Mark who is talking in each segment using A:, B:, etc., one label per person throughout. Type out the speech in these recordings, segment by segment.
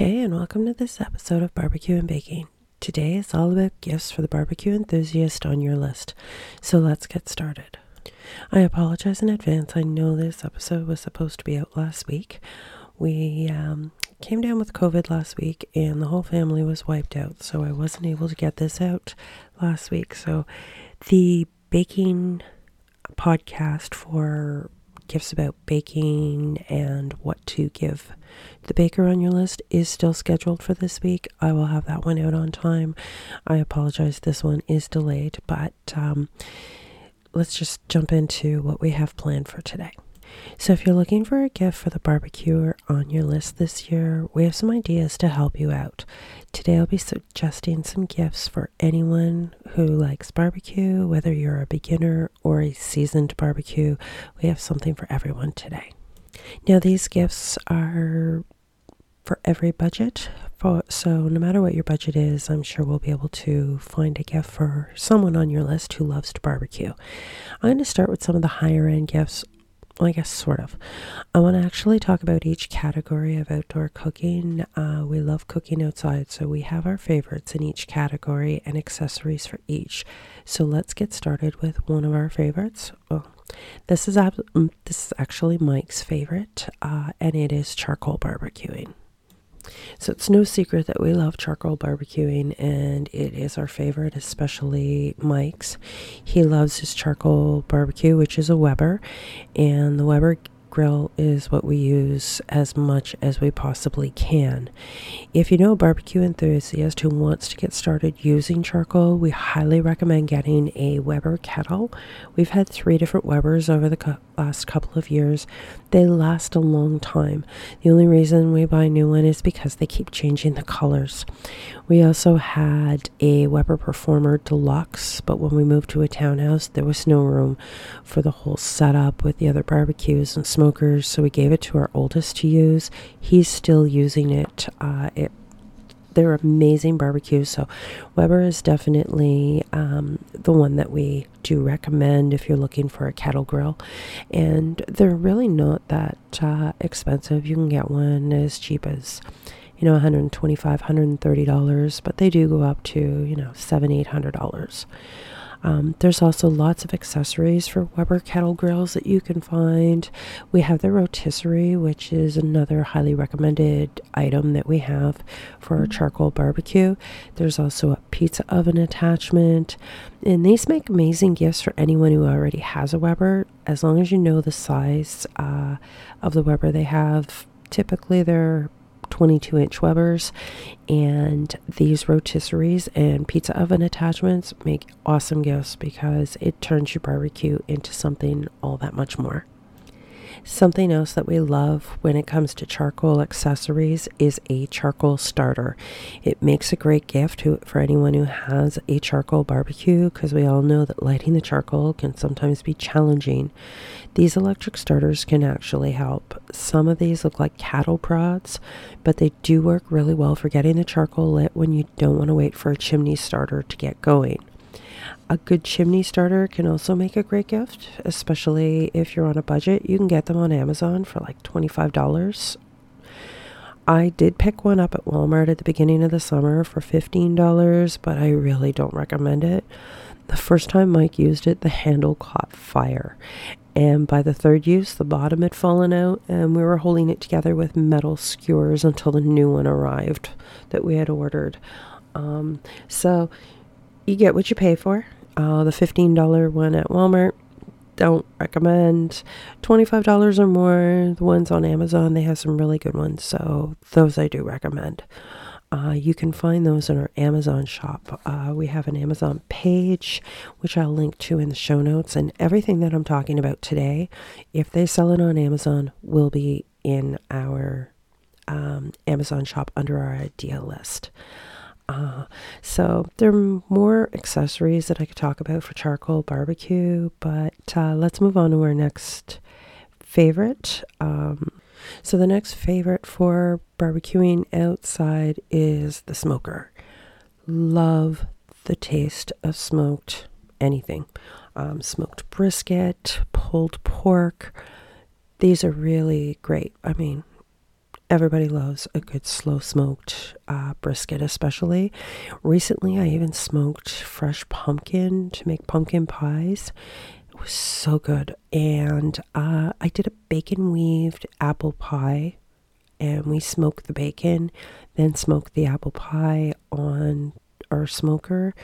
A: Hey, and welcome to this episode of Barbecue and Baking. Today is all about gifts for the barbecue enthusiast on your list. So let's get started. I apologize in advance. I know this episode was supposed to be out last week. We um, came down with COVID last week and the whole family was wiped out, so I wasn't able to get this out last week. So the baking podcast for gifts about baking and what to give the baker on your list is still scheduled for this week. I will have that one out on time. I apologize, this one is delayed, but um, let's just jump into what we have planned for today. So, if you're looking for a gift for the barbecue on your list this year, we have some ideas to help you out. Today, I'll be suggesting some gifts for anyone who likes barbecue, whether you're a beginner or a seasoned barbecue. We have something for everyone today. Now, these gifts are for every budget. For, so, no matter what your budget is, I'm sure we'll be able to find a gift for someone on your list who loves to barbecue. I'm going to start with some of the higher end gifts. Well, I guess sort of. I want to actually talk about each category of outdoor cooking. Uh, we love cooking outside, so we have our favorites in each category and accessories for each. So let's get started with one of our favorites. Well, this is ab- mm, this is actually Mike's favorite, uh, and it is charcoal barbecuing. So it's no secret that we love charcoal barbecuing, and it is our favorite, especially Mike's. He loves his charcoal barbecue, which is a Weber, and the Weber grill is what we use as much as we possibly can. If you know a barbecue enthusiast who wants to get started using charcoal, we highly recommend getting a Weber kettle. We've had three different Webers over the co- last couple of years. They last a long time. The only reason we buy a new one is because they keep changing the colors. We also had a Weber Performer Deluxe, but when we moved to a townhouse, there was no room for the whole setup with the other barbecues and smokers, so we gave it to our oldest to use. He's still using it. Uh, it they're amazing barbecues. So Weber is definitely um, the one that we do recommend if you're looking for a kettle grill, and they're really not that uh, expensive. You can get one as cheap as you know 125 130 dollars but they do go up to you know seven eight hundred dollars um, there's also lots of accessories for Weber kettle grills that you can find. We have the rotisserie, which is another highly recommended item that we have for our charcoal barbecue. There's also a pizza oven attachment. And these make amazing gifts for anyone who already has a Weber, as long as you know the size uh, of the Weber they have. Typically, they're 22 inch Webers. And these rotisseries and pizza oven attachments make awesome gifts because it turns your barbecue into something all that much more. Something else that we love when it comes to charcoal accessories is a charcoal starter. It makes a great gift to, for anyone who has a charcoal barbecue because we all know that lighting the charcoal can sometimes be challenging. These electric starters can actually help. Some of these look like cattle prods, but they do work really well for getting the charcoal lit when you don't want to wait for a chimney starter to get going. A good chimney starter can also make a great gift, especially if you're on a budget. You can get them on Amazon for like $25. I did pick one up at Walmart at the beginning of the summer for $15, but I really don't recommend it. The first time Mike used it, the handle caught fire. And by the third use, the bottom had fallen out, and we were holding it together with metal skewers until the new one arrived that we had ordered. Um, so you get what you pay for. Uh, the $15 one at Walmart, don't recommend. $25 or more, the ones on Amazon, they have some really good ones. So those I do recommend. Uh, you can find those in our Amazon shop. Uh, we have an Amazon page, which I'll link to in the show notes. And everything that I'm talking about today, if they sell it on Amazon, will be in our um, Amazon shop under our idea list. Uh, so there are more accessories that I could talk about for charcoal barbecue, but uh, let's move on to our next favorite. Um, so the next favorite for barbecuing outside is the smoker. Love the taste of smoked anything. Um, smoked brisket, pulled pork. These are really great. I mean, everybody loves a good slow smoked uh, brisket, especially. Recently, I even smoked fresh pumpkin to make pumpkin pies. Was so good. And uh, I did a bacon weaved apple pie, and we smoked the bacon, then smoked the apple pie on our smoker.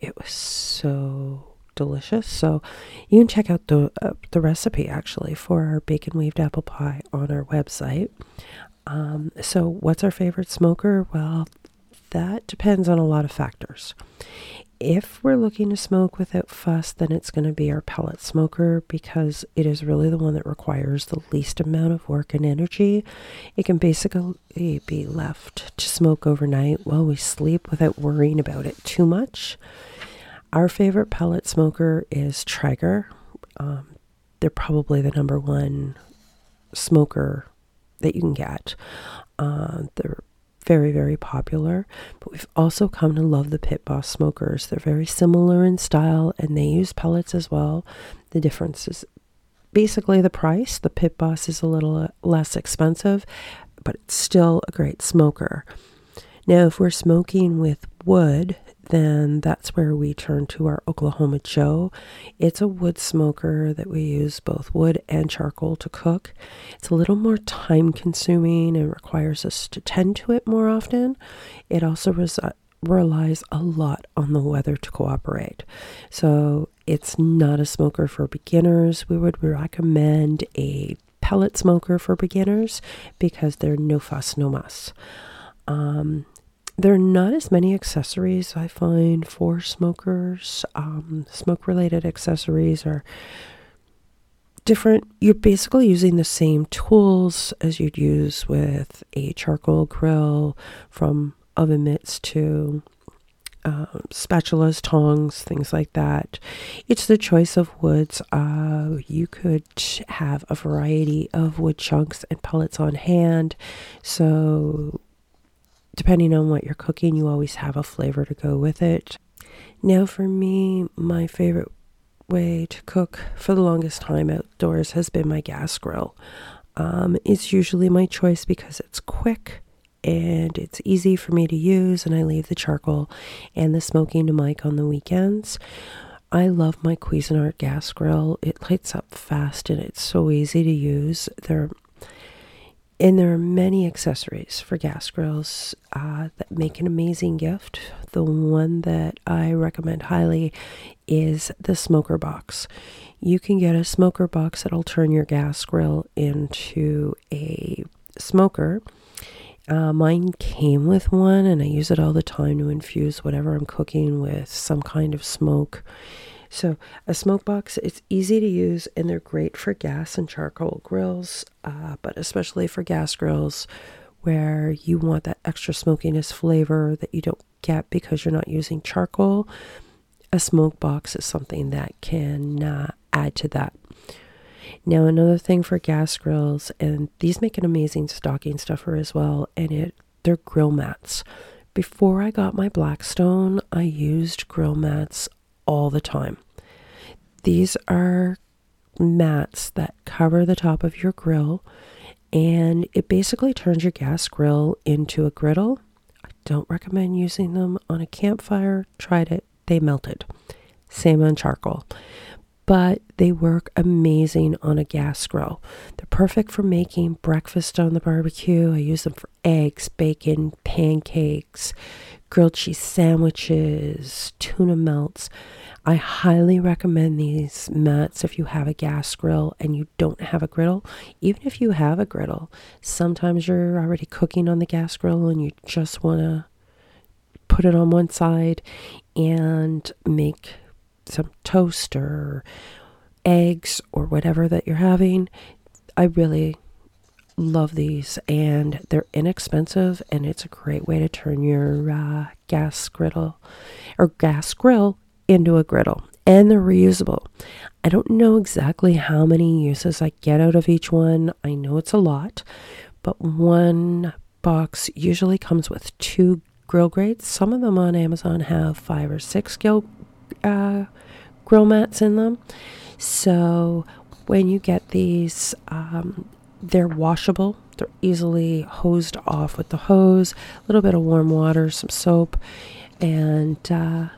A: It was so delicious. So you can check out the uh, the recipe actually for our bacon weaved apple pie on our website. Um, so what's our favorite smoker? Well, that depends on a lot of factors. If we're looking to smoke without fuss, then it's going to be our pellet smoker because it is really the one that requires the least amount of work and energy. It can basically be left to smoke overnight while we sleep without worrying about it too much. Our favorite pellet smoker is Traeger. Um, they're probably the number one smoker that you can get. Uh, they're very, very popular, but we've also come to love the Pit Boss smokers. They're very similar in style and they use pellets as well. The difference is basically the price. The Pit Boss is a little uh, less expensive, but it's still a great smoker. Now, if we're smoking with wood, then that's where we turn to our Oklahoma Joe. It's a wood smoker that we use both wood and charcoal to cook. It's a little more time consuming and requires us to tend to it more often. It also res- relies a lot on the weather to cooperate. So it's not a smoker for beginners. We would recommend a pellet smoker for beginners because they're no fuss, no muss. Um, there are not as many accessories I find for smokers. Um, smoke related accessories are different. You're basically using the same tools as you'd use with a charcoal grill from oven mitts to uh, spatulas, tongs, things like that. It's the choice of woods. Uh, you could have a variety of wood chunks and pellets on hand. So depending on what you're cooking, you always have a flavor to go with it. Now, for me, my favorite way to cook for the longest time outdoors has been my gas grill. Um, it's usually my choice because it's quick and it's easy for me to use, and I leave the charcoal and the smoking to Mike on the weekends. I love my Cuisinart gas grill. It lights up fast and it's so easy to use. They're and there are many accessories for gas grills uh, that make an amazing gift. The one that I recommend highly is the smoker box. You can get a smoker box that'll turn your gas grill into a smoker. Uh, mine came with one, and I use it all the time to infuse whatever I'm cooking with some kind of smoke. So, a smoke box, it's easy to use and they're great for gas and charcoal grills, uh, but especially for gas grills where you want that extra smokiness flavor that you don't get because you're not using charcoal. A smoke box is something that can uh, add to that. Now, another thing for gas grills, and these make an amazing stocking stuffer as well, and it they're grill mats. Before I got my Blackstone, I used grill mats all the time. These are mats that cover the top of your grill and it basically turns your gas grill into a griddle. I don't recommend using them on a campfire. Tried it, they melted. Same on charcoal. But they work amazing on a gas grill. They're perfect for making breakfast on the barbecue. I use them for eggs, bacon, pancakes, grilled cheese sandwiches, tuna melts. I highly recommend these mats if you have a gas grill and you don't have a griddle. Even if you have a griddle, sometimes you're already cooking on the gas grill and you just want to put it on one side and make some toast or eggs or whatever that you're having. I really love these and they're inexpensive and it's a great way to turn your uh, gas griddle or gas grill into a griddle and they're reusable. I don't know exactly how many uses I get out of each one. I know it's a lot, but one box usually comes with two grill grates. Some of them on Amazon have five or six grill, uh, grill mats in them. So when you get these, um, they're washable. They're easily hosed off with the hose, a little bit of warm water, some soap, and uh,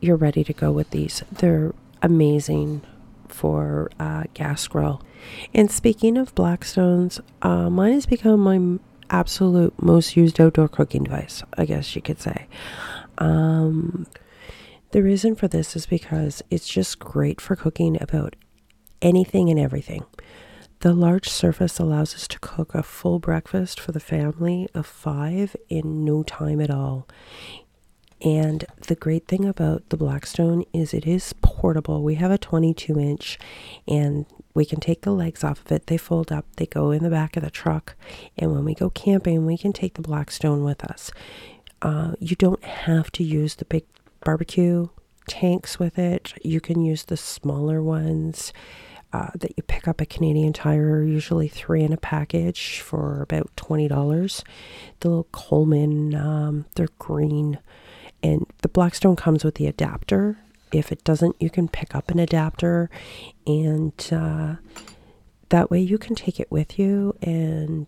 A: you're ready to go with these. They're amazing for uh, gas grill. And speaking of Blackstones, uh, mine has become my absolute most used outdoor cooking device, I guess you could say. Um, the reason for this is because it's just great for cooking about anything and everything. The large surface allows us to cook a full breakfast for the family of five in no time at all. And the great thing about the Blackstone is it is portable. We have a 22 inch and we can take the legs off of it. They fold up, they go in the back of the truck. And when we go camping, we can take the Blackstone with us. Uh, you don't have to use the big barbecue tanks with it, you can use the smaller ones. Uh, that you pick up at Canadian Tire, usually three in a package for about $20. The little Coleman, um, they're green and the Blackstone comes with the adapter. If it doesn't, you can pick up an adapter, and uh, that way you can take it with you and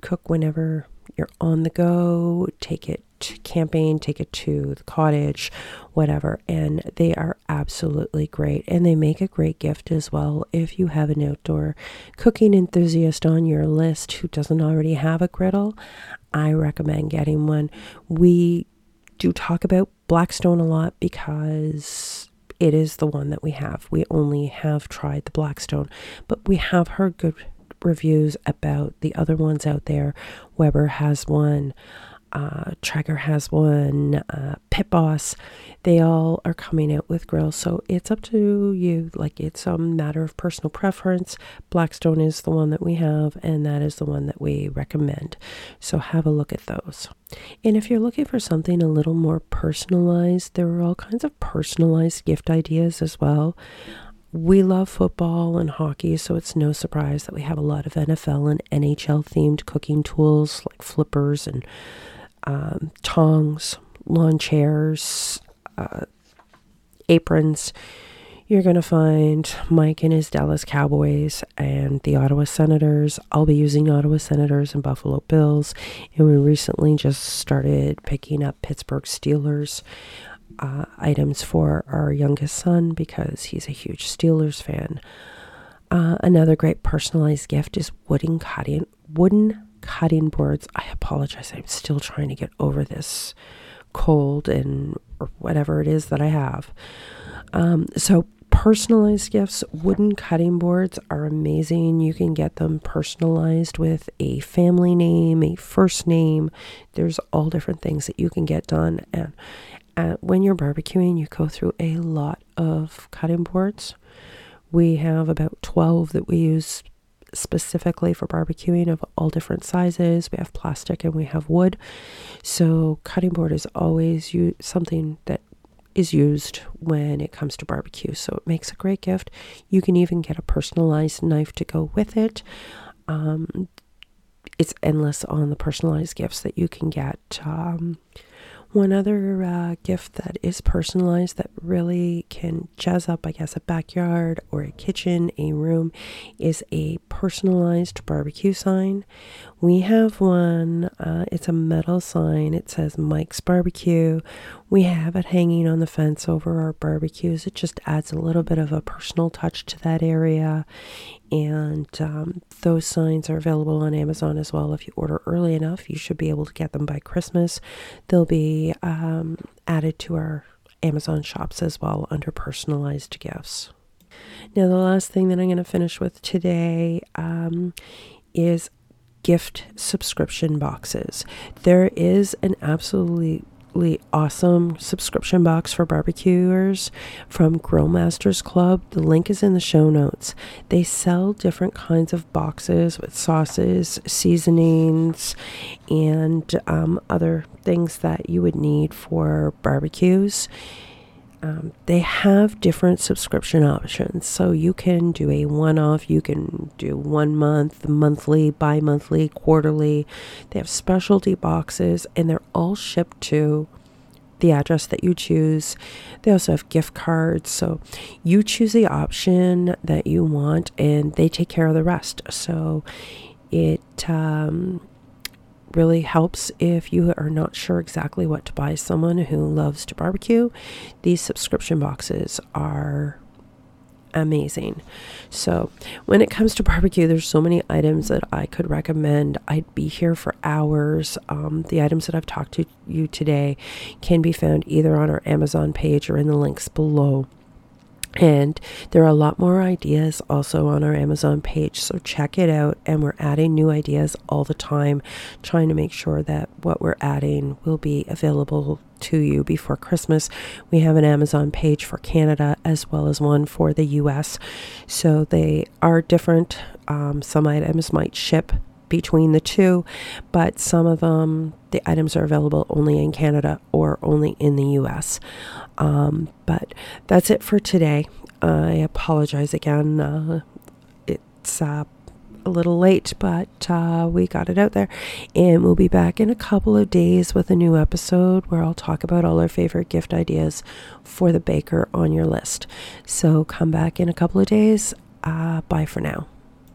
A: cook whenever you're on the go. Take it camping, take it to the cottage, whatever. And they are absolutely great. And they make a great gift as well if you have an outdoor cooking enthusiast on your list who doesn't already have a griddle. I recommend getting one. We do talk about Blackstone a lot because it is the one that we have. We only have tried the Blackstone, but we have heard good reviews about the other ones out there. Weber has one uh, Traeger has one, uh, Pit Boss. They all are coming out with grills, so it's up to you. Like it's a matter of personal preference. Blackstone is the one that we have, and that is the one that we recommend. So have a look at those. And if you're looking for something a little more personalized, there are all kinds of personalized gift ideas as well. We love football and hockey, so it's no surprise that we have a lot of NFL and NHL themed cooking tools like flippers and um, tongs, lawn chairs, uh, aprons. You're going to find Mike and his Dallas Cowboys and the Ottawa Senators. I'll be using Ottawa Senators and Buffalo Bills. And we recently just started picking up Pittsburgh Steelers uh, items for our youngest son because he's a huge Steelers fan. Uh, another great personalized gift is wooden cutting, wooden cutting boards. I apologize. I'm still trying to get over this cold and or whatever it is that I have. Um, so personalized gifts, wooden cutting boards are amazing. You can get them personalized with a family name, a first name. There's all different things that you can get done. And uh, when you're barbecuing, you go through a lot of cutting boards. We have about 12 that we use specifically for barbecuing of all different sizes. We have plastic and we have wood. So cutting board is always u- something that is used when it comes to barbecue. So it makes a great gift. You can even get a personalized knife to go with it. Um, it's endless on the personalized gifts that you can get. Um, one other uh, gift that is personalized that really can jazz up, I guess, a backyard or a kitchen, a room, is a personalized barbecue sign. We have one, uh, it's a metal sign. It says Mike's Barbecue. We have it hanging on the fence over our barbecues. It just adds a little bit of a personal touch to that area. And um, those signs are available on Amazon as well. If you order early enough, you should be able to get them by Christmas. They'll be um, added to our Amazon shops as well under personalized gifts. Now, the last thing that I'm going to finish with today um, is gift subscription boxes. There is an absolutely awesome subscription box for barbecuers from Grill Masters Club. The link is in the show notes. They sell different kinds of boxes with sauces, seasonings, and um, other things that you would need for barbecues. Um, they have different subscription options. So you can do a one off, you can do one month, monthly, bi monthly, quarterly. They have specialty boxes and they're all shipped to the address that you choose. They also have gift cards. So you choose the option that you want and they take care of the rest. So It um, really helps if you are not sure exactly what to buy someone who loves to barbecue. These subscription boxes are amazing. So, when it comes to barbecue, there's so many items that I could recommend. I'd be here for hours. Um, the items that I've talked to you today can be found either on our Amazon page or in the links below. And there are a lot more ideas also on our Amazon page. So check it out. And we're adding new ideas all the time, trying to make sure that what we're adding will be available to you before Christmas. We have an Amazon page for Canada as well as one for the US. So they are different. Um, some items might ship between the two, but some of them, the items are available only in Canada or only in the US. Um, but that's it for today. I apologize again. Uh, it's uh, a little late, but uh, we got it out there. And we'll be back in a couple of days with a new episode where I'll talk about all our favorite gift ideas for the baker on your list. So come back in a couple of days. Uh, bye for now.